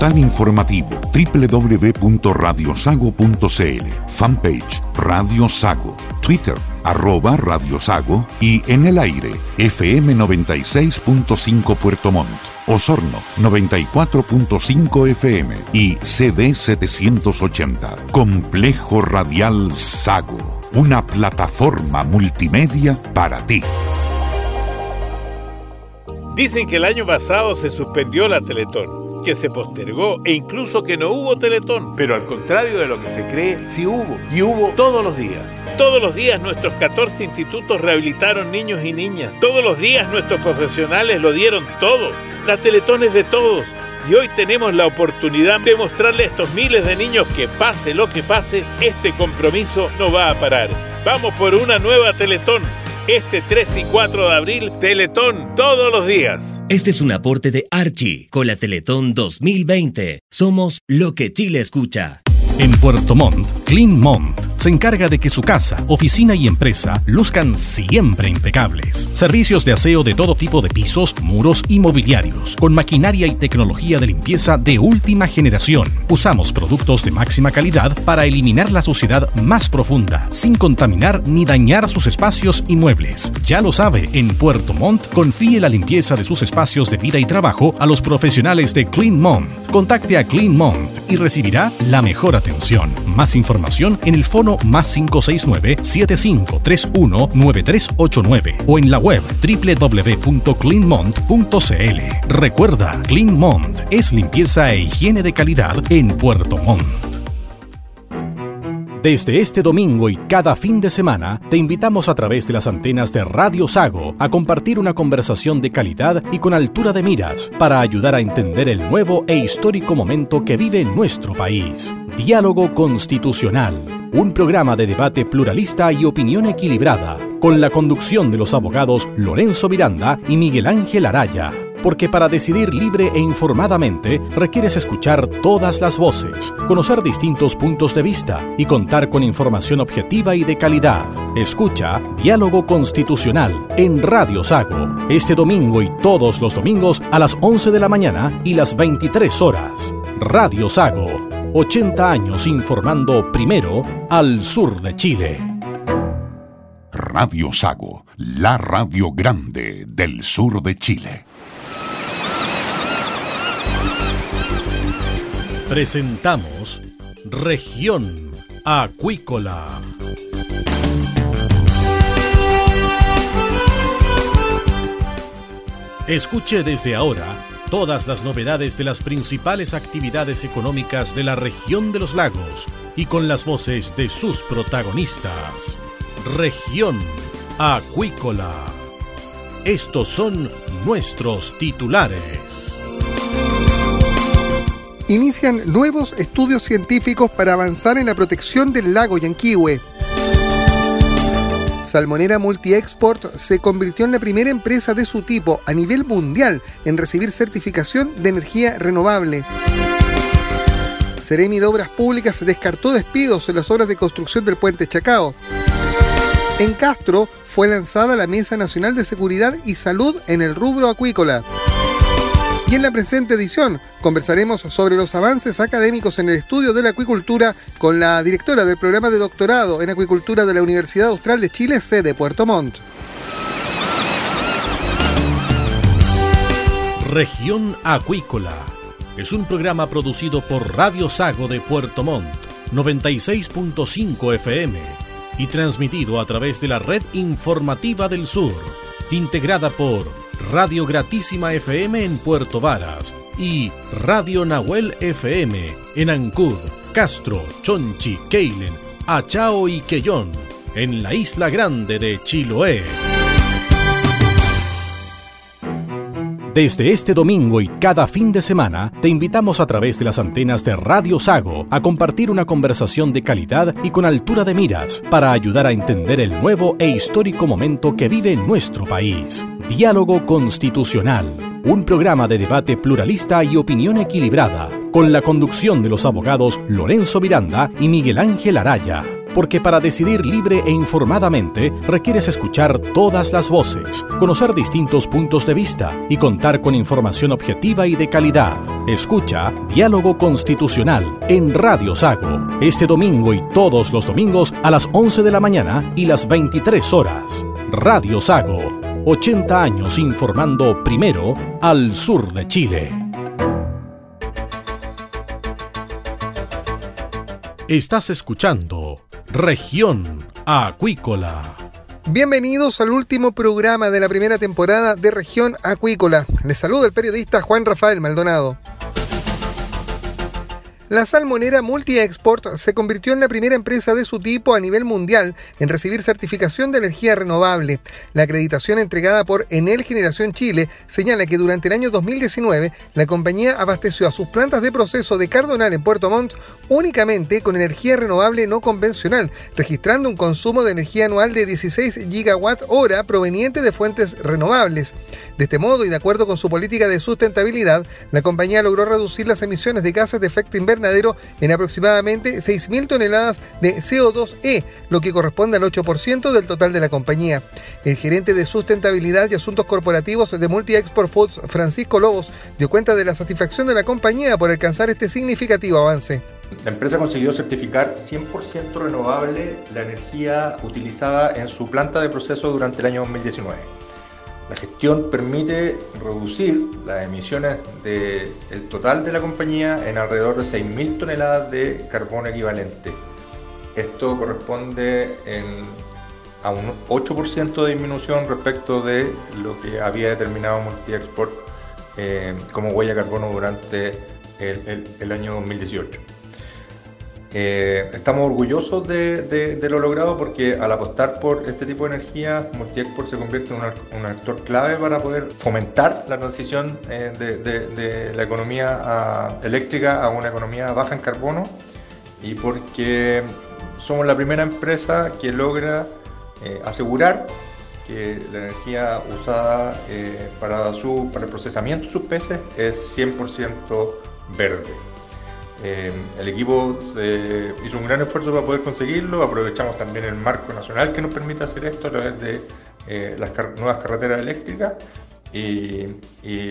Portal informativo www.radiosago.cl, fanpage Radio Sago, Twitter arroba Radio Sago y en el aire FM 96.5 Puerto Montt, Osorno 94.5 FM y CD 780. Complejo Radial Sago, una plataforma multimedia para ti. Dicen que el año pasado se suspendió la Teletón que se postergó e incluso que no hubo teletón. Pero al contrario de lo que se cree, sí hubo. Y hubo todos los días. Todos los días nuestros 14 institutos rehabilitaron niños y niñas. Todos los días nuestros profesionales lo dieron todo. La teletón es de todos. Y hoy tenemos la oportunidad de mostrarle a estos miles de niños que pase lo que pase, este compromiso no va a parar. Vamos por una nueva Teletón este 3 y 4 de abril, Teletón todos los días. Este es un aporte de Archie con la Teletón 2020. Somos lo que Chile escucha. En Puerto Montt, Clean Montt se encarga de que su casa, oficina y empresa luzcan siempre impecables. Servicios de aseo de todo tipo de pisos, muros y mobiliarios, con maquinaria y tecnología de limpieza de última generación. Usamos productos de máxima calidad para eliminar la suciedad más profunda, sin contaminar ni dañar sus espacios y muebles. Ya lo sabe, en Puerto Montt confíe la limpieza de sus espacios de vida y trabajo a los profesionales de Clean Montt. Contacte a Clean Montt y recibirá la mejor atención. Más información en el fono más 569-7531-9389 o en la web www.cleanmont.cl. Recuerda, Clean es limpieza e higiene de calidad en Puerto Montt. Desde este domingo y cada fin de semana, te invitamos a través de las antenas de Radio Sago a compartir una conversación de calidad y con altura de miras para ayudar a entender el nuevo e histórico momento que vive nuestro país. Diálogo Constitucional, un programa de debate pluralista y opinión equilibrada, con la conducción de los abogados Lorenzo Miranda y Miguel Ángel Araya porque para decidir libre e informadamente requieres escuchar todas las voces, conocer distintos puntos de vista y contar con información objetiva y de calidad. Escucha Diálogo Constitucional en Radio Sago, este domingo y todos los domingos a las 11 de la mañana y las 23 horas. Radio Sago, 80 años informando primero al sur de Chile. Radio Sago, la radio grande del sur de Chile. Presentamos Región Acuícola. Escuche desde ahora todas las novedades de las principales actividades económicas de la región de los lagos y con las voces de sus protagonistas. Región Acuícola. Estos son nuestros titulares inician nuevos estudios científicos para avanzar en la protección del lago Yanquihue. Salmonera Multi-Export se convirtió en la primera empresa de su tipo a nivel mundial en recibir certificación de energía renovable. Ceremi de Obras Públicas descartó despidos en las obras de construcción del puente Chacao. En Castro fue lanzada la Mesa Nacional de Seguridad y Salud en el rubro acuícola. Y en la presente edición conversaremos sobre los avances académicos en el estudio de la acuicultura con la directora del programa de doctorado en acuicultura de la Universidad Austral de Chile, sede Puerto Montt. Región Acuícola es un programa producido por Radio Sago de Puerto Montt, 96.5 FM y transmitido a través de la red informativa del sur, integrada por Radio Gratísima FM en Puerto Varas y Radio Nahuel FM en Ancud, Castro, Chonchi, Keilen, Achao y Quellón, en la isla grande de Chiloé. Desde este domingo y cada fin de semana, te invitamos a través de las antenas de Radio Sago a compartir una conversación de calidad y con altura de miras para ayudar a entender el nuevo e histórico momento que vive nuestro país. Diálogo Constitucional, un programa de debate pluralista y opinión equilibrada, con la conducción de los abogados Lorenzo Miranda y Miguel Ángel Araya porque para decidir libre e informadamente requieres escuchar todas las voces, conocer distintos puntos de vista y contar con información objetiva y de calidad. Escucha Diálogo Constitucional en Radio Sago, este domingo y todos los domingos a las 11 de la mañana y las 23 horas. Radio Sago, 80 años informando primero al sur de Chile. Estás escuchando Región Acuícola. Bienvenidos al último programa de la primera temporada de Región Acuícola. Les saluda el periodista Juan Rafael Maldonado. La salmonera Multi-Export se convirtió en la primera empresa de su tipo a nivel mundial en recibir certificación de energía renovable. La acreditación entregada por Enel Generación Chile señala que durante el año 2019 la compañía abasteció a sus plantas de proceso de Cardonal en Puerto Montt únicamente con energía renovable no convencional, registrando un consumo de energía anual de 16 gigawatt hora proveniente de fuentes renovables. De este modo y de acuerdo con su política de sustentabilidad, la compañía logró reducir las emisiones de gases de efecto invernadero en aproximadamente 6.000 toneladas de CO2e, lo que corresponde al 8% del total de la compañía. El gerente de sustentabilidad y asuntos corporativos de Multi Export Foods, Francisco Lobos, dio cuenta de la satisfacción de la compañía por alcanzar este significativo avance. La empresa consiguió certificar 100% renovable la energía utilizada en su planta de proceso durante el año 2019. La gestión permite reducir las emisiones del total de la compañía en alrededor de 6.000 toneladas de carbono equivalente. Esto corresponde a un 8% de disminución respecto de lo que había determinado Multiexport eh, como huella de carbono durante el año 2018. Eh, estamos orgullosos de, lo logrado porque al apostar por este tipo de energía, Multiexport se convierte en un, actor clave para poder fomentar la transición eh, de, la economía eléctrica a una economía baja en carbono y porque somos la primera empresa que logra eh, asegurar que la energía usada para, su, para el procesamiento de sus peces es 100% verde. Eh, el equipo hizo un gran esfuerzo para poder conseguirlo, aprovechamos también el marco nacional que nos permite hacer esto a través de eh, las nuevas carreteras eléctricas y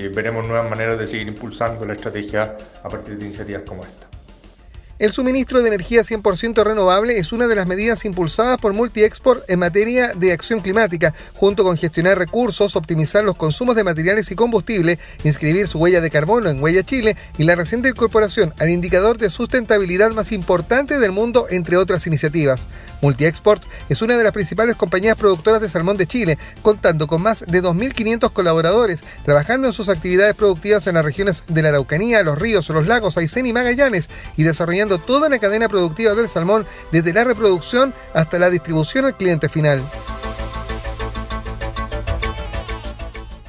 veremos nuevas maneras de seguir impulsando la estrategia a partir de iniciativas como esta. El suministro de energía 100% renovable es una de las medidas impulsadas por Multiexport en materia de acción climática, junto con gestionar recursos, optimizar los consumos de materiales y combustible, inscribir su huella de carbono en Huella Chile y la reciente incorporación al indicador de sustentabilidad más importante del mundo, entre otras iniciativas. Multiexport es una de las principales compañías productoras de salmón de Chile, contando con más de 2.500 colaboradores, trabajando en sus actividades productivas en las regiones de la Araucanía, los ríos, los lagos, Aysén y Magallanes, y desarrollando toda la cadena productiva del salmón, desde la reproducción hasta la distribución al cliente final.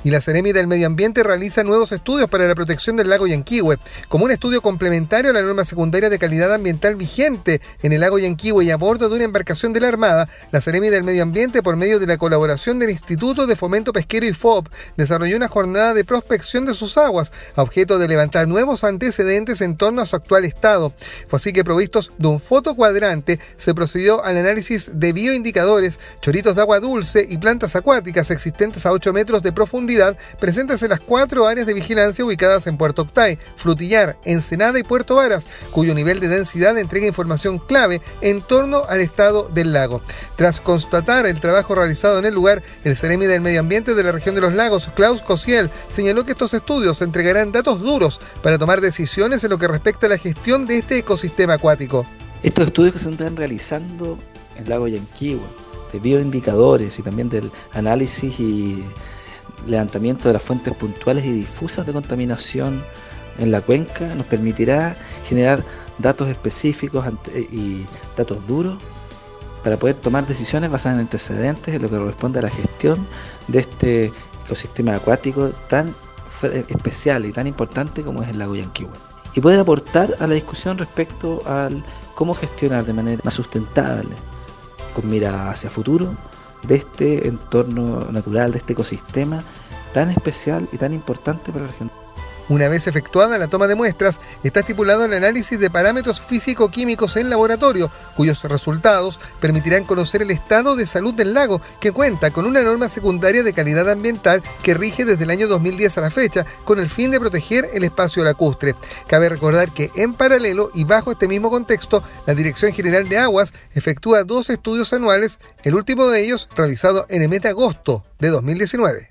Y la Ceremi del Medio Ambiente realiza nuevos estudios para la protección del lago Yanquihue, como un estudio complementario a la norma secundaria de calidad ambiental vigente en el lago Yanquihue y a bordo de una embarcación de la Armada. La Ceremi del Medio Ambiente, por medio de la colaboración del Instituto de Fomento Pesquero y FOB, desarrolló una jornada de prospección de sus aguas, a objeto de levantar nuevos antecedentes en torno a su actual estado. Fue así que, provistos de un fotocuadrante, se procedió al análisis de bioindicadores, choritos de agua dulce y plantas acuáticas existentes a 8 metros de profundidad en las cuatro áreas de vigilancia ubicadas en Puerto Octay, Frutillar, Ensenada y Puerto Varas, cuyo nivel de densidad entrega información clave en torno al estado del lago. Tras constatar el trabajo realizado en el lugar, el Ceremi del Medio Ambiente de la región de los lagos, Klaus Cosiel, señaló que estos estudios entregarán datos duros para tomar decisiones en lo que respecta a la gestión de este ecosistema acuático. Estos estudios que se están realizando en el lago Yanquihue, de bioindicadores y también del análisis y levantamiento de las fuentes puntuales y difusas de contaminación en la cuenca nos permitirá generar datos específicos y datos duros para poder tomar decisiones basadas en antecedentes en lo que corresponde a la gestión de este ecosistema acuático tan especial y tan importante como es el lago Yanquihue. Y poder aportar a la discusión respecto al cómo gestionar de manera más sustentable, con mira hacia futuro, de este entorno natural, de este ecosistema tan especial y tan importante para la región. Una vez efectuada la toma de muestras, está estipulado el análisis de parámetros físico-químicos en laboratorio, cuyos resultados permitirán conocer el estado de salud del lago, que cuenta con una norma secundaria de calidad ambiental que rige desde el año 2010 a la fecha, con el fin de proteger el espacio lacustre. Cabe recordar que en paralelo y bajo este mismo contexto, la Dirección General de Aguas efectúa dos estudios anuales, el último de ellos realizado en el mes de agosto de 2019.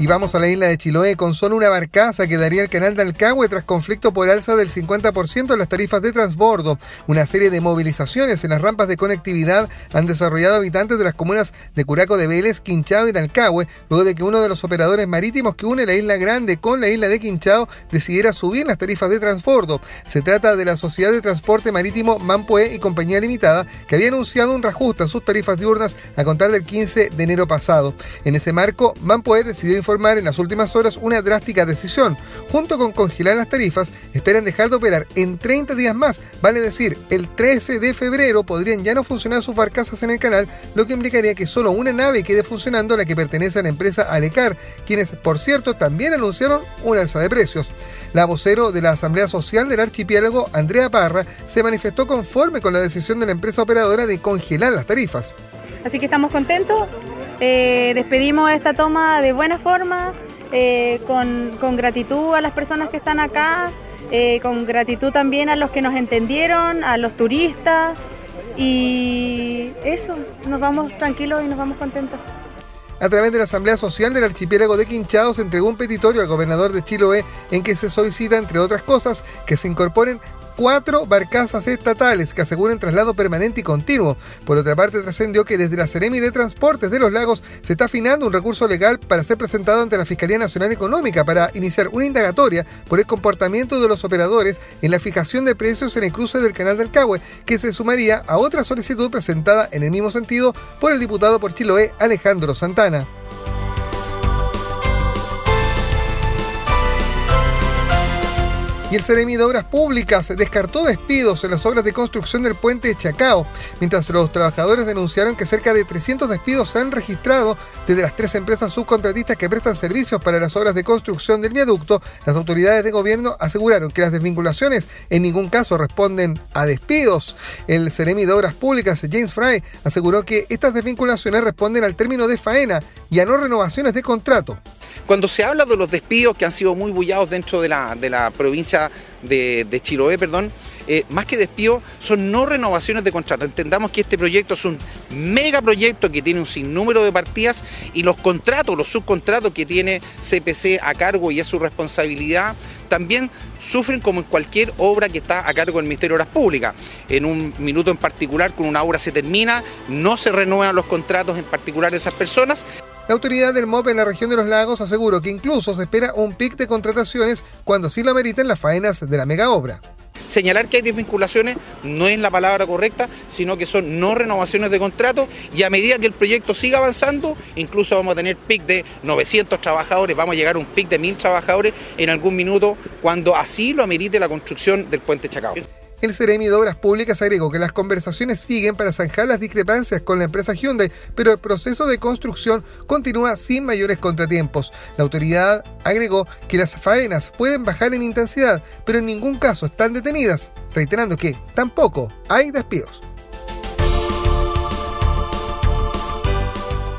Y vamos a la isla de Chiloé con solo una barcaza que daría el canal de Alcagüe tras conflicto por alza del 50% en las tarifas de transbordo. Una serie de movilizaciones en las rampas de conectividad han desarrollado habitantes de las comunas de Curaco de Vélez, Quinchao y Talcahue, luego de que uno de los operadores marítimos que une la isla Grande con la isla de Quinchao decidiera subir las tarifas de transbordo. Se trata de la Sociedad de Transporte Marítimo Mampoe y Compañía Limitada, que había anunciado un reajuste en sus tarifas diurnas a contar del 15 de enero pasado. En ese marco, Mampoe decidió informar en las últimas horas una drástica decisión. Junto con congelar las tarifas, esperan dejar de operar en 30 días más, vale decir, el 13 de febrero podrían ya no funcionar sus barcazas en el canal, lo que implicaría que solo una nave quede funcionando, la que pertenece a la empresa Alecar, quienes, por cierto, también anunciaron un alza de precios. La vocero de la Asamblea Social del Archipiélago, Andrea Parra, se manifestó conforme con la decisión de la empresa operadora de congelar las tarifas. Así que estamos contentos, eh, despedimos esta toma de buena forma, eh, con, gratitud a las personas que están acá, eh, con gratitud también a los que nos entendieron, a los turistas y eso, nos vamos tranquilos y nos vamos contentos. A través de la Asamblea Social del Archipiélago de Quinchao se entregó un petitorio al gobernador de Chiloé en que se solicita, entre otras cosas, que se incorporen cuatro barcazas estatales que aseguren traslado permanente y continuo. Por otra parte, trascendió que desde la Ceremi de Transportes de los Lagos se está afinando un recurso legal para ser presentado ante la Fiscalía Nacional Económica para iniciar una indagatoria por el comportamiento de los operadores en la fijación de precios en el cruce del Canal del Cahue, que se sumaría a otra solicitud presentada en el mismo sentido por el diputado por Chiloé Alejandro Santana. Y el Ceremi de Obras Públicas descartó despidos en las obras de construcción del puente Chacao, mientras los trabajadores denunciaron que cerca de 300 despidos se han registrado desde las tres empresas subcontratistas que prestan servicios para las obras de construcción del viaducto. Las autoridades de gobierno aseguraron que las desvinculaciones en ningún caso responden a despidos. El Ceremi de Obras Públicas, James Fry, aseguró que estas desvinculaciones responden al término de faena y a no renovaciones de contrato. Cuando se habla de los despidos que han sido muy bullados dentro de la, de la provincia de, de Chiloé, perdón, eh, más que despido, son no renovaciones de contrato. Entendamos que este proyecto es un mega proyecto que tiene un sinnúmero de partidas y los contratos, los subcontratos que tiene CPC a cargo y es su responsabilidad, también sufren como en cualquier obra que está a cargo del Ministerio de Obras Públicas. En un minuto en particular, con una obra se termina, no se renuevan los contratos en particular de esas personas. La autoridad del MOP en la región de los lagos aseguró que incluso se espera un pic de contrataciones cuando así lo ameriten las faenas de la mega obra. Señalar que hay desvinculaciones no es la palabra correcta, sino que son no renovaciones de contrato y a medida que el proyecto siga avanzando, incluso vamos a tener pic de 900 trabajadores, vamos a llegar a un pic de 1000 trabajadores en algún minuto cuando así lo amerite la construcción del puente Chacao. El Ceremi de Obras Públicas agregó que las conversaciones siguen para zanjar las discrepancias con la empresa Hyundai, pero el proceso de construcción continúa sin mayores contratiempos. La autoridad agregó que las faenas pueden bajar en intensidad, pero en ningún caso están detenidas, reiterando que tampoco hay despidos.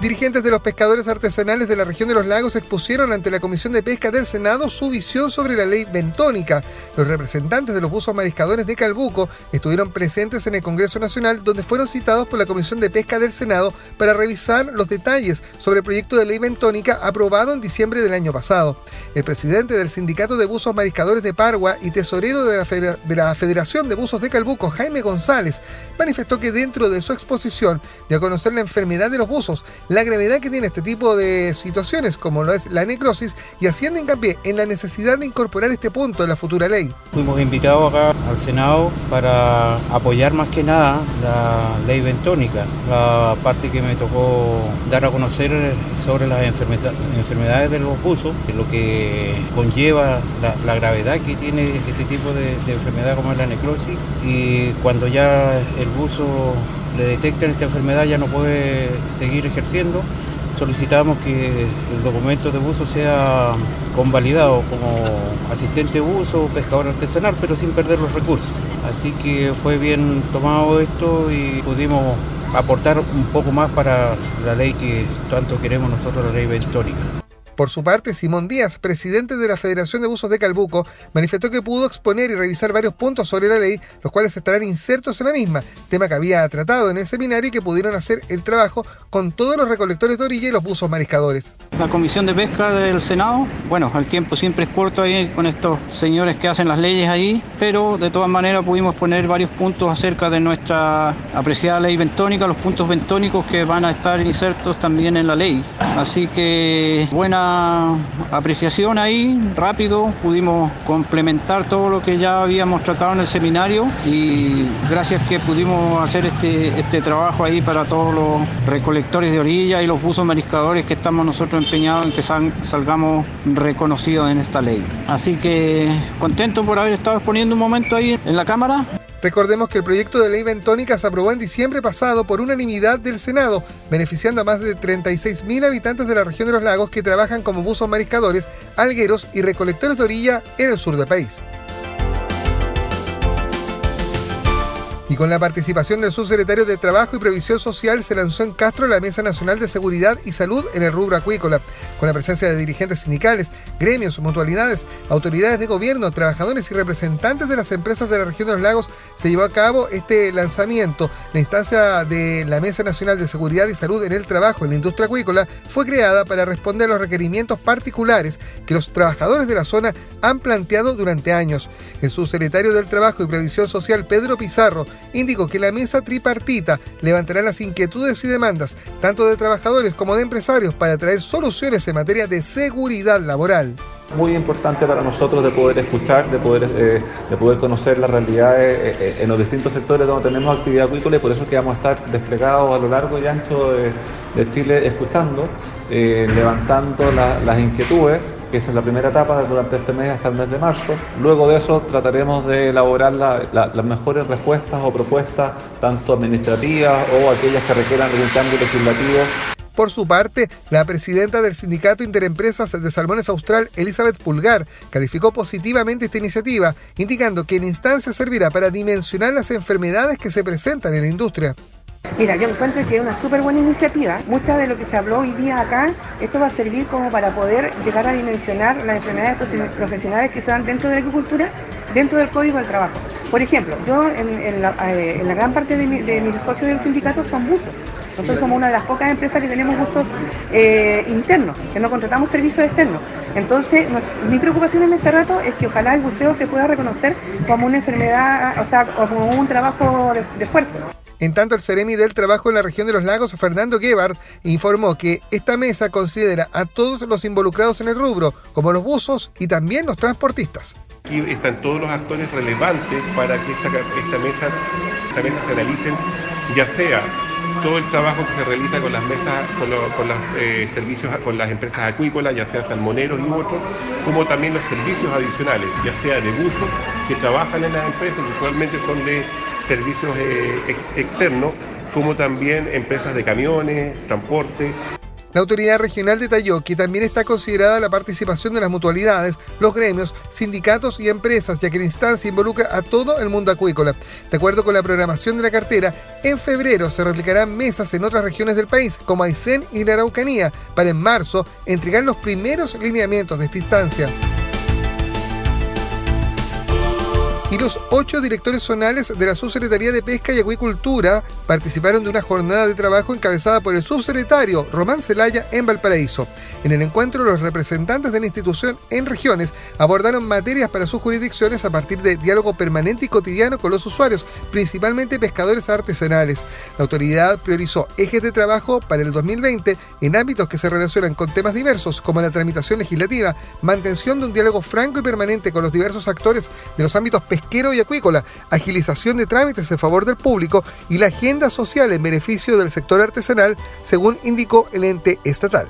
Dirigentes de los pescadores artesanales de la región de los lagos expusieron ante la Comisión de Pesca del Senado su visión sobre la ley bentónica. Los representantes de los buzos mariscadores de Calbuco estuvieron presentes en el Congreso Nacional donde fueron citados por la Comisión de Pesca del Senado para revisar los detalles sobre el proyecto de ley bentónica aprobado en diciembre del año pasado. El presidente del Sindicato de Buzos Mariscadores de Pargua y tesorero de la, de la Federación de Buzos de Calbuco, Jaime González, manifestó que dentro de su exposición dio a conocer la enfermedad de los buzos, la gravedad que tiene este tipo de situaciones, como lo es la necrosis, y haciendo hincapié en la necesidad de incorporar este punto en la futura ley. Fuimos invitados acá al Senado para apoyar más que nada la ley bentónica, la parte que me tocó dar a conocer sobre las enfermedades de los buzos, lo que conlleva la, gravedad que tiene este tipo de, de enfermedad como es la necrosis, y cuando ya el buzo le detectan esta enfermedad ya no puede seguir ejerciendo solicitamos que el documento de buzo sea convalidado como asistente buzo pescador artesanal, pero sin perder los recursos. Así que fue bien tomado esto y pudimos aportar un poco más para la ley que tanto queremos nosotros, la ley bentónica. Por su parte, Simón Díaz, presidente de la Federación de Buzos de Calbuco, manifestó que pudo exponer y revisar varios puntos sobre la ley, los cuales estarán insertos en la misma, tema que había tratado en el seminario y que pudieron hacer el trabajo con todos los recolectores de orilla y los buzos mariscadores. La Comisión de Pesca del Senado, bueno, el tiempo siempre es corto ahí con estos señores que hacen las leyes ahí, pero de todas maneras pudimos poner varios puntos acerca de nuestra apreciada ley bentónica, los puntos bentónicos que van a estar insertos también en la ley. Así que buena apreciación ahí, rápido, pudimos complementar todo lo que ya habíamos tratado en el seminario y gracias que pudimos hacer este, este trabajo ahí para todos los recolectores de orilla y los buzos mariscadores que estamos nosotros empeñados en que salgamos reconocidos en esta ley. Así que contento por haber estado exponiendo un momento ahí en la cámara Recordemos que el proyecto de ley bentónica se aprobó en diciembre pasado por unanimidad del Senado, beneficiando a más de 36.000 habitantes de la región de los lagos que trabajan como buzos mariscadores, algueros y recolectores de orilla en el sur del país. Y con la participación del subsecretario de Trabajo y Previsión Social se lanzó en Castro la Mesa Nacional de Seguridad y Salud en el rubro acuícola, con la presencia de dirigentes sindicales, gremios, mutualidades, autoridades de gobierno, trabajadores y representantes de las empresas de la región de los lagos. Se llevó a cabo este lanzamiento. La instancia de la Mesa Nacional de Seguridad y Salud en el Trabajo en la industria acuícola fue creada para responder a los requerimientos particulares que los trabajadores de la zona han planteado durante años. El subsecretario del Trabajo y Previsión Social, Pedro Pizarro, indicó que la mesa tripartita levantará las inquietudes y demandas, tanto de trabajadores como de empresarios, para traer soluciones en materia de seguridad laboral. Muy importante para nosotros de poder escuchar, de poder, eh, de poder conocer las realidades eh, eh, en los distintos sectores donde tenemos actividad acuícola y por eso es que vamos a estar desplegados a lo largo y ancho de, Chile escuchando, levantando las inquietudes esa es la primera etapa durante este mes hasta el mes de marzo. Luego de eso trataremos de elaborar las mejores respuestas o propuestas, tanto administrativas o aquellas que requieran un cambio legislativo. Por su parte, la presidenta del Sindicato Interempresas de Salmones Austral, Elizabeth Pulgar, calificó positivamente esta iniciativa, indicando que en instancia servirá para dimensionar las enfermedades que se presentan en la industria. Mira, yo encuentro que es una súper buena iniciativa. Mucha de lo que se habló hoy día acá, esto va a servir como para poder llegar a dimensionar las enfermedades profesionales que se dan dentro de la agricultura, dentro del Código del Trabajo. Por ejemplo, yo en, la, eh, gran parte de, mis socios del sindicato son buzos. Nosotros somos una de las pocas empresas que tenemos buzos eh, internos, que no contratamos servicios externos. Entonces, mi preocupación en este rato es que ojalá el buceo se pueda reconocer como una enfermedad, o sea, como un trabajo de, de esfuerzo. En tanto, el Ceremi del Trabajo en la región de los lagos, Fernando Gebhardt, informó que esta mesa considera a todos los involucrados en el rubro, como los buzos y también los transportistas. Aquí están todos los actores relevantes para que esta, mesa, se realicen, ya sea todo el trabajo que se realiza con las mesas, con, los eh, servicios, con las empresas acuícolas, ya sea salmoneros y otros, como también los servicios adicionales, ya sea de buzos que trabajan en las empresas, usualmente son de servicios eh, externos, como también empresas de camiones, transporte. La autoridad regional detalló que también está considerada la participación de las mutualidades, los gremios, sindicatos y empresas, ya que la instancia involucra a todo el mundo acuícola. De acuerdo con la programación de la cartera, en febrero se replicarán mesas en otras regiones del país, como Aysén y la Araucanía, para en marzo entregar los primeros lineamientos de esta instancia y los ocho directores zonales de la Subsecretaría de Pesca y Acuicultura participaron de una jornada de trabajo encabezada por el subsecretario Román Celaya en Valparaíso. En el encuentro, los representantes de la institución en regiones abordaron materias para sus jurisdicciones a partir de diálogo permanente y cotidiano con los usuarios, principalmente pescadores artesanales. La autoridad priorizó ejes de trabajo para el 2020 en ámbitos que se relacionan con temas diversos como la tramitación legislativa, mantención de un diálogo franco y permanente con los diversos actores de los ámbitos pesqueros pesquero y acuícola, agilización de trámites en favor del público y la agenda social en beneficio del sector artesanal, según indicó el ente estatal.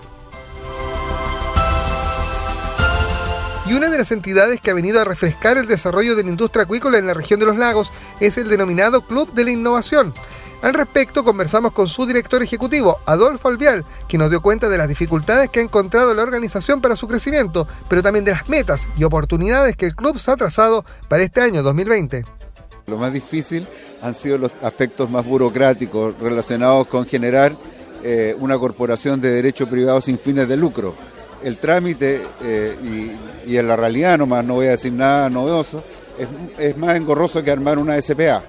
Y una de las entidades que ha venido a refrescar el desarrollo de la industria acuícola en la región de los lagos es el denominado Club de la Innovación. Al respecto, conversamos con su director ejecutivo, Adolfo Alvial, que nos dio cuenta de las dificultades que ha encontrado la organización para su crecimiento, pero también de las metas y oportunidades que el club se ha trazado para este año 2020. Lo más difícil han sido los aspectos más burocráticos relacionados con generar eh, una corporación de derecho privado sin fines de lucro. El trámite, eh, y, en la realidad nomás, no voy a decir nada novedoso, es, es más engorroso que armar una SPA.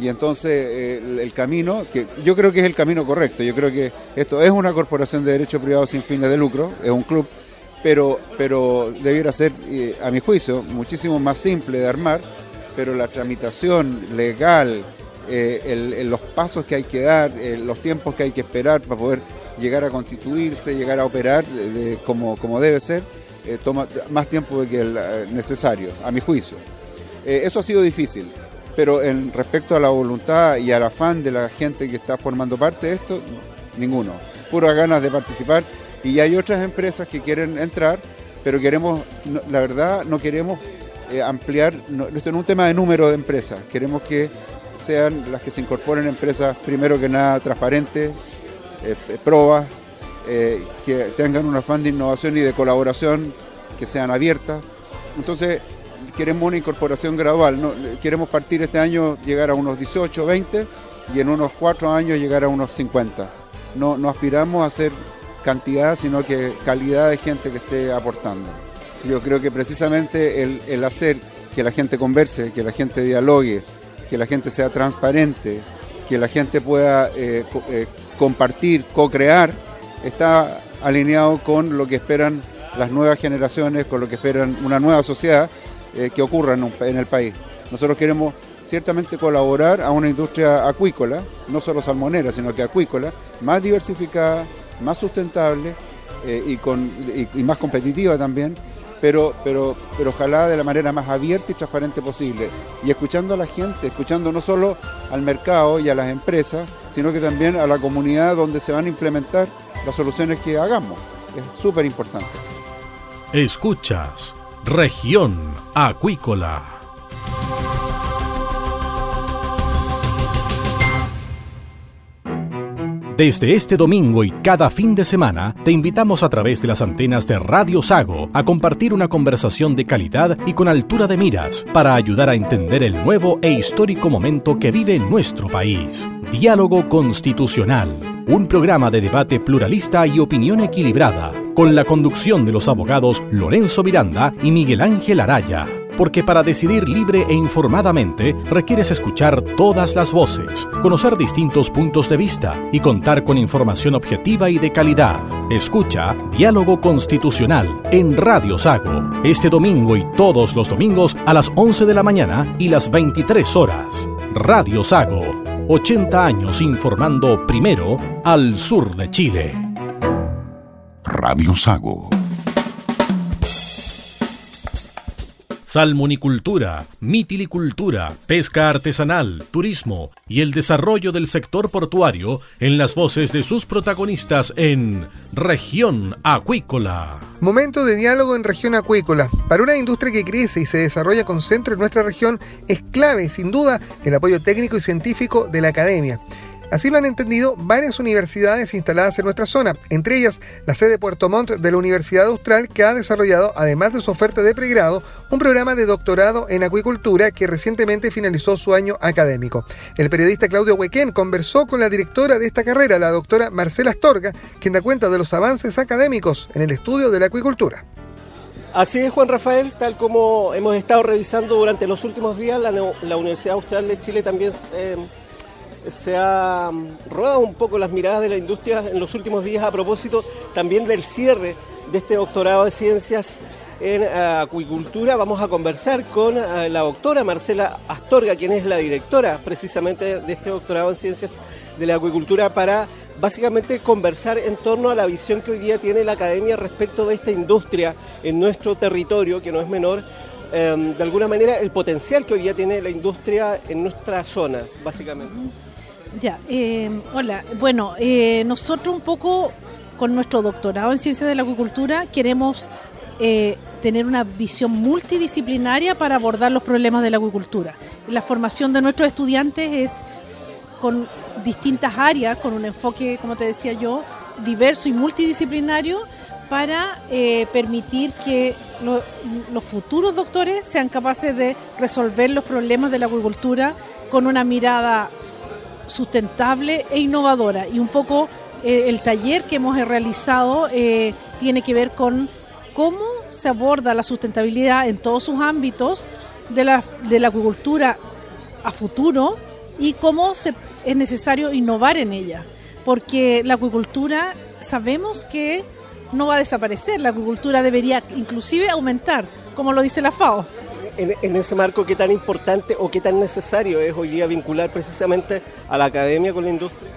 Y entonces el, camino, que yo creo que es el camino correcto, yo creo que esto es una corporación de derecho privado sin fines de lucro, es un club, pero, pero debiera ser, eh, a mi juicio, muchísimo más simple de armar, pero la tramitación legal, eh, los pasos que hay que dar, eh, los tiempos que hay que esperar para poder llegar a constituirse, llegar a operar como, como debe ser, toma más tiempo que el necesario, a mi juicio. eso ha sido difícil pero en respecto a la voluntad y al afán de la gente que está formando parte de esto, ninguno. Puras ganas de participar y hay otras empresas que quieren entrar, pero queremos, la verdad, no queremos eh, ampliar, esto no es un tema de número de empresas, queremos que sean las que se incorporen empresas, primero que nada, transparentes, eh, eh, probas, que tengan un afán de innovación y de colaboración, que sean abiertas. Entonces, queremos una incorporación gradual. Queremos partir este año, llegar a unos 18, 20 y en unos cuatro años llegar a unos 50. No, no aspiramos a hacer cantidad, sino que calidad de gente que esté aportando. Yo creo que precisamente el, hacer que la gente converse, que la gente dialogue, que la gente sea transparente, que la gente pueda eh, eh, compartir, co-crear, está alineado con lo que esperan las nuevas generaciones, con lo que esperan una nueva sociedad eh, que ocurra en, el país. Nosotros queremos ciertamente colaborar a una industria acuícola, no solo salmonera, sino que acuícola, más diversificada, más sustentable eh, y, con, y, más competitiva también, pero, pero, pero ojalá de la manera más abierta y transparente posible. Y escuchando a la gente, escuchando no solo al mercado y a las empresas, sino que también a la comunidad donde se van a implementar las soluciones que hagamos. Es súper importante. Escuchas Región Acuícola. Desde este domingo y cada fin de semana, te invitamos a través de las antenas de Radio Sago a compartir una conversación de calidad y con altura de miras para ayudar a entender el nuevo e histórico momento que vive nuestro país. Diálogo Constitucional, un programa de debate pluralista y opinión equilibrada, con la conducción de los abogados Lorenzo Miranda y Miguel Ángel Araya porque para decidir libre e informadamente requieres escuchar todas las voces, conocer distintos puntos de vista y contar con información objetiva y de calidad. Escucha Diálogo Constitucional en Radio Sago, este domingo y todos los domingos a las 11 de la mañana y las 23 horas. Radio Sago, 80 años informando primero al sur de Chile. Radio Sago salmonicultura, mitilicultura, pesca artesanal, turismo y el desarrollo del sector portuario en las voces de sus protagonistas en Región Acuícola. Momento de diálogo en Región Acuícola. Para una industria que crece y se desarrolla con centro en nuestra región, es clave, sin duda, el apoyo técnico y científico de la academia. Así lo han entendido varias universidades instaladas en nuestra zona, entre ellas la sede Puerto Montt de la Universidad Austral, que ha desarrollado, además de su oferta de pregrado, un programa de doctorado en acuicultura que recientemente finalizó su año académico. El periodista Claudio Huequén conversó con la directora de esta carrera, la doctora Marcela Astorga, quien da cuenta de los avances académicos en el estudio de la acuicultura. Así es, Juan Rafael, tal como hemos estado revisando durante los últimos días, la, Universidad Austral de Chile también eh, se ha rodado un poco las miradas de la industria en los últimos días a propósito también del cierre de este doctorado de ciencias en eh, acuicultura. Vamos a conversar con eh, la doctora Marcela Astorga, quien es la directora precisamente de este doctorado en ciencias de la acuicultura, para básicamente conversar en torno a la visión que hoy día tiene la academia respecto de esta industria en nuestro territorio, que no es menor, em, de alguna manera el potencial que hoy día tiene la industria en nuestra zona, básicamente. Ya, eh, hola. Bueno, eh, nosotros un poco con nuestro doctorado en ciencias de la acuicultura queremos eh, tener una visión multidisciplinaria para abordar los problemas de la acuicultura. La formación de nuestros estudiantes es con distintas áreas con un enfoque, como te decía yo, diverso y multidisciplinario para eh, permitir que los futuros doctores sean capaces de resolver los problemas de la acuicultura con una mirada sustentable e innovadora. Y un poco eh, el taller que hemos realizado eh, tiene que ver con cómo se aborda la sustentabilidad en todos sus ámbitos de la, de la acuicultura a futuro y cómo se, es necesario innovar en ella. Porque la acuicultura sabemos que no va a desaparecer, la acuicultura debería inclusive aumentar, como lo dice la FAO. En, ese marco, ¿qué tan importante o qué tan necesario es hoy día vincular precisamente a la academia con la industria?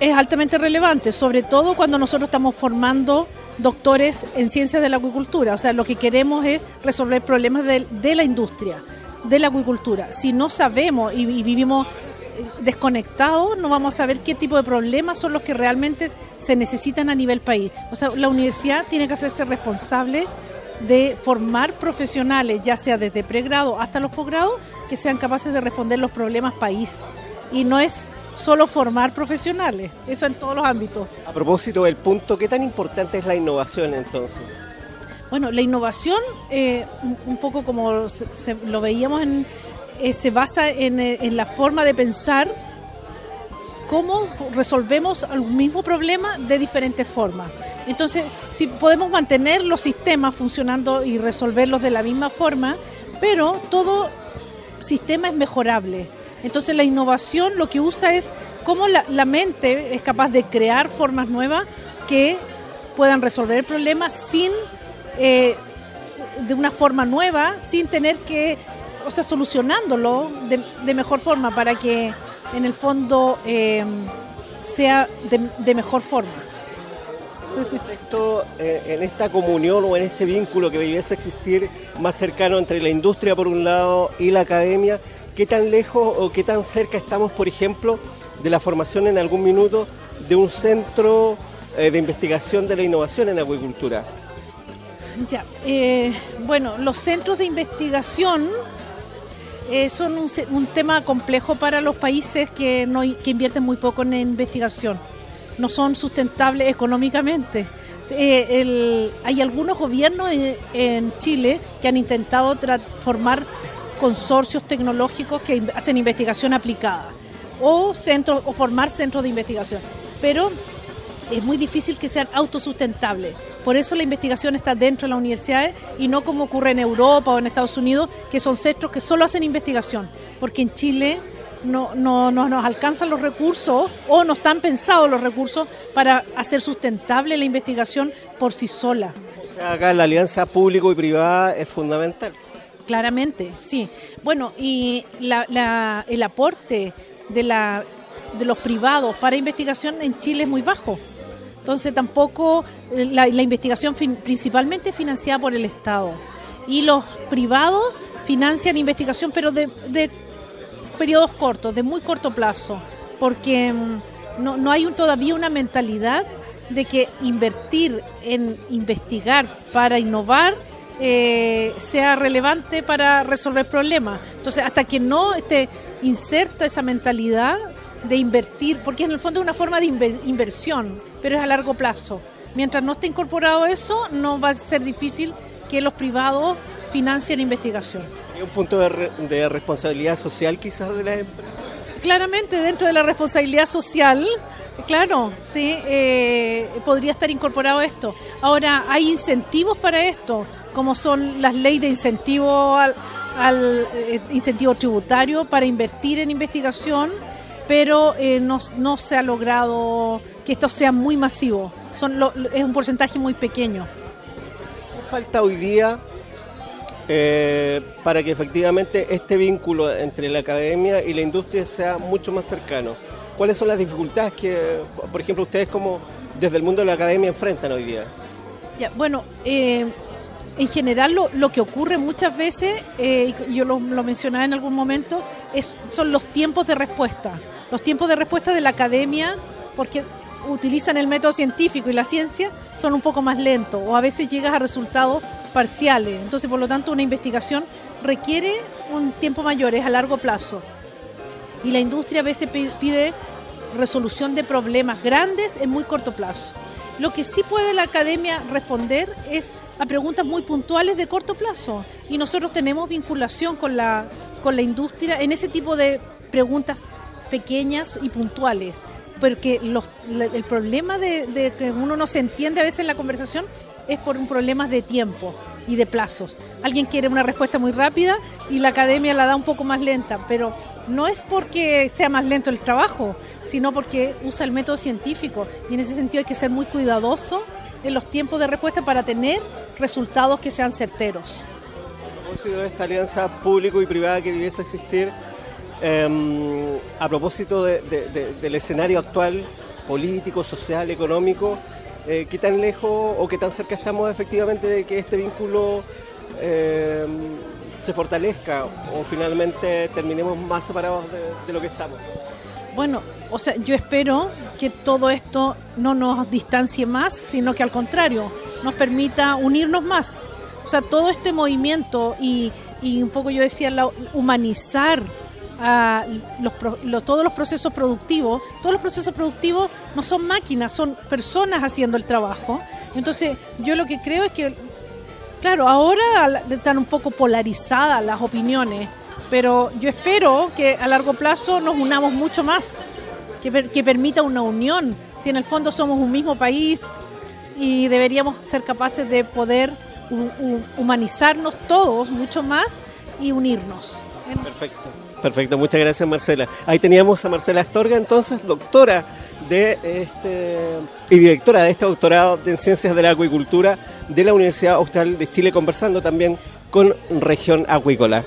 Es altamente relevante, sobre todo cuando nosotros estamos formando doctores en ciencias de la acuicultura. O sea, lo que queremos es resolver problemas de, la industria, de la acuicultura. Si no sabemos y, y vivimos desconectados, no vamos a saber qué tipo de problemas son los que realmente se necesitan a nivel país. O sea, la universidad tiene que hacerse responsable de formar profesionales, ya sea desde pregrado hasta los posgrados, que sean capaces de responder los problemas país. Y no es solo formar profesionales, eso en todos los ámbitos. A propósito del punto, ¿qué tan importante es la innovación entonces? Bueno, la innovación, eh, un poco como se, se, lo veíamos en, eh, se basa en, eh, en, la forma de pensar cómo resolvemos un mismo problema de diferentes formas. Entonces, si podemos mantener los sistemas funcionando y resolverlos de la misma forma, pero todo sistema es mejorable. Entonces, la innovación lo que usa es cómo la, la mente es capaz de crear formas nuevas que puedan resolver el problema sin eh, de una forma nueva, sin tener que o sea, solucionándolo de, de, mejor forma para que en el fondo eh, sea de, de, mejor forma. Eh, en esta comunión o en este vínculo que debiese existir más cercano entre la industria por un lado y la academia, ¿qué tan lejos o qué tan cerca estamos, por ejemplo, de la formación en algún minuto de un centro eh, de investigación de la innovación en acuicultura? Ya, eh, bueno, los centros de investigación eh, son un, tema complejo para los países que, no, invierten muy poco en investigación. No son sustentables económicamente. Eh, hay algunos gobiernos en, en, Chile que han intentado formar consorcios tecnológicos que hacen investigación aplicada o, centros, o formar centros de investigación. Pero es muy difícil que sean autosustentables. Por eso la investigación está dentro de las universidades y no como ocurre en Europa o en Estados Unidos, que son centros que solo hacen investigación, porque en Chile no, no, no nos alcanzan los recursos o no están pensados los recursos para hacer sustentable la investigación por sí sola. O sea, acá la alianza público y privada es fundamental. Claramente, sí. Bueno, y la, la, el aporte de, la, de los privados para investigación en Chile es muy bajo. Entonces tampoco la, investigación principalmente financiada por el Estado. Y los privados financian investigación, pero de, de periodos cortos, de muy corto plazo, porque no, no hay un, todavía una mentalidad de que invertir en investigar para innovar eh, sea relevante para resolver problemas. Entonces, hasta que no esté inserta esa mentalidad de invertir, porque en el fondo es una forma de inver inversión, pero es a largo plazo. Mientras no esté incorporado eso, no va a ser difícil que los privados financien investigación. ¿Hay un punto de, re de responsabilidad social quizás de las empresas? Claramente, dentro de la responsabilidad social, Claro, sí, eh, podría estar incorporado esto. Ahora, hay incentivos para esto, como son las leyes de incentivo al, al eh, incentivo tributario para invertir en investigación, pero eh, no, no, se ha logrado que esto sea muy masivo. Son lo, es un porcentaje muy pequeño. ¿Qué falta hoy día eh, para que efectivamente este vínculo entre la academia y la industria sea mucho más cercano? ¿Cuáles son las dificultades que, por ejemplo, ustedes como desde el mundo de la academia enfrentan hoy día? Ya, bueno, eh, en general lo, lo, que ocurre muchas veces, eh, yo lo, lo, mencionaba en algún momento, son los tiempos de respuesta. Los tiempos de respuesta de la academia, porque utilizan el método científico y la ciencia, son un poco más lentos o a veces llegas a resultados parciales. Entonces, por lo tanto, una investigación requiere un tiempo mayor, es a largo plazo y la industria a veces pide resolución de problemas grandes en muy corto plazo. Lo que sí puede la academia responder es a preguntas muy puntuales de corto plazo. Y nosotros tenemos vinculación con la, con la industria en ese tipo de preguntas pequeñas y puntuales. Porque el problema de, de que uno no se entiende a veces en la conversación es por un problema de tiempo y de plazos. Alguien quiere una respuesta muy rápida y la academia la da un poco más lenta, pero no es porque sea más lento el trabajo, sino porque usa el método científico y en ese sentido hay que ser muy cuidadoso en los tiempos de respuesta para tener resultados que sean certeros. Propósito de esta alianza público y privada que debiese existir, em, a propósito del escenario actual político, social, económico, eh, ¿qué tan lejos o qué tan cerca estamos efectivamente de que este vínculo em, se fortalezca o finalmente terminemos más separados de lo que estamos? Bueno, o sea, yo espero que todo esto no nos distancie más, sino que al contrario, nos permita unirnos más. O sea, todo este movimiento y, un poco yo decía, humanizar a los, todos los procesos productivos, todos los procesos productivos no son máquinas, son personas haciendo el trabajo. Entonces, yo lo que creo es que, claro, ahora están un poco polarizadas las opiniones pero yo espero que a largo plazo nos unamos mucho más, que, que permita una unión, si en el fondo somos un mismo país y deberíamos ser capaces de poder humanizarnos todos mucho más y unirnos. Perfecto, perfecto, muchas gracias Marcela. Ahí teníamos a Marcela Astorga, entonces doctora de este y directora de este doctorado en Ciencias de la Acuicultura de la Universidad Austral de Chile, conversando también con Región Acuícola.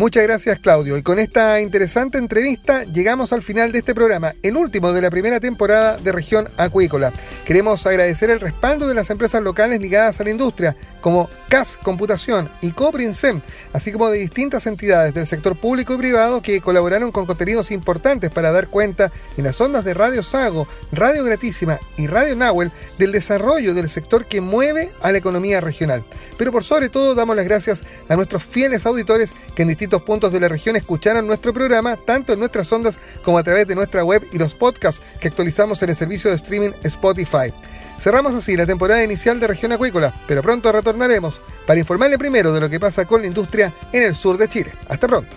Muchas gracias Claudio y con esta interesante entrevista llegamos al final de este programa, el último de la primera temporada de Región Acuícola. Queremos agradecer el respaldo de las empresas locales ligadas a la industria como CAS Computación y Coprinsem, así como de distintas entidades del sector público y privado que colaboraron con contenidos importantes para dar cuenta en las ondas de Radio Sago, Radio Gratísima y Radio Nahuel del desarrollo del sector que mueve a la economía regional. Pero por sobre todo damos las gracias a nuestros fieles auditores que en distintos puntos de la región escucharon nuestro programa, tanto en nuestras ondas como a través de nuestra web y los podcasts que actualizamos en el servicio de streaming Spotify. Cerramos así la temporada inicial de Región Acuícola, pero pronto retornaremos para informarle primero de lo que pasa con la industria en el sur de Chile. Hasta pronto.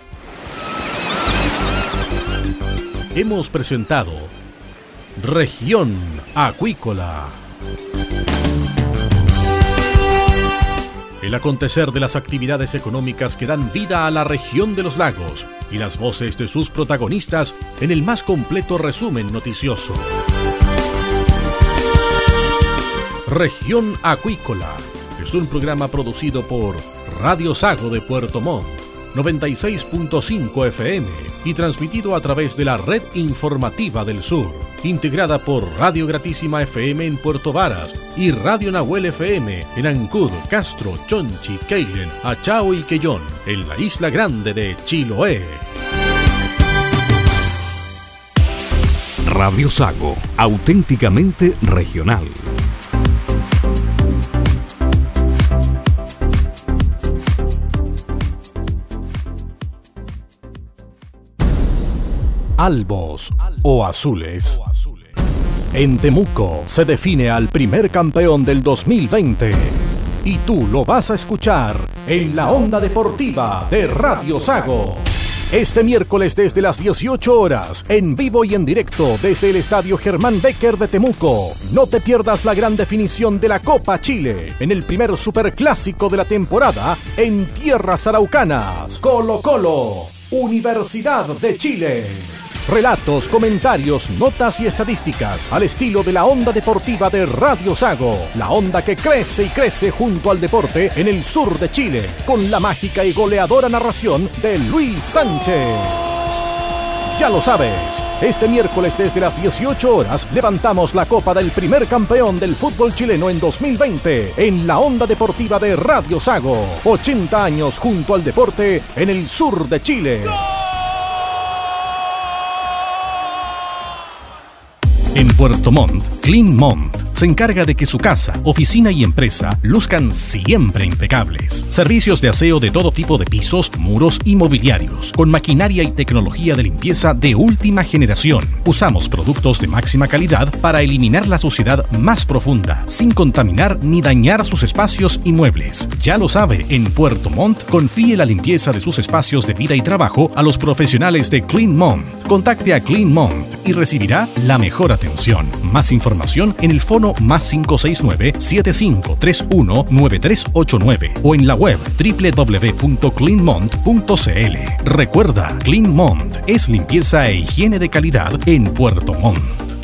Hemos presentado Región Acuícola. El acontecer de las actividades económicas que dan vida a la región de los lagos y las voces de sus protagonistas en el más completo resumen noticioso. Región Acuícola es un programa producido por Radio Sago de Puerto Montt, 96.5 FM y transmitido a través de la Red Informativa del Sur integrada por Radio Gratísima FM en Puerto Varas y Radio Nahuel FM en Ancud, Castro, Chonchi, Keilen, Achao y Quellón, en la isla grande de Chiloé. Radio Sago, auténticamente regional. Albos o azules. En Temuco se define al primer campeón del 2020. Y tú lo vas a escuchar en la onda deportiva de Radio Sago. Este miércoles desde las 18 horas, en vivo y en directo desde el Estadio Germán Becker de Temuco. No te pierdas la gran definición de la Copa Chile en el primer superclásico de la temporada en tierras araucanas. Colo Colo, Universidad de Chile. Relatos, comentarios, notas y estadísticas al estilo de la onda deportiva de Radio Sago. La onda que crece y crece junto al deporte en el sur de Chile, con la mágica y goleadora narración de Luis Sánchez. Ya lo sabes, este miércoles desde las 18 horas levantamos la copa del primer campeón del fútbol chileno en 2020 en la onda deportiva de Radio Sago. 80 años junto al deporte en el sur de Chile. En Puerto Montt, Clean Montt se encarga de que su casa, oficina y empresa luzcan siempre impecables. Servicios de aseo de todo tipo de pisos, muros y mobiliarios, con maquinaria y tecnología de limpieza de última generación. Usamos productos de máxima calidad para eliminar la suciedad más profunda, sin contaminar ni dañar sus espacios y muebles. Ya lo sabe, en Puerto Montt confíe la limpieza de sus espacios de vida y trabajo a los profesionales de Clean Montt. Contacte a Clean Montt y recibirá la mejor atención. Más información en el fono más 569-7531-9389 o en la web www.cleanmont.cl. Recuerda, Clean Mont es limpieza e higiene de calidad en Puerto Montt.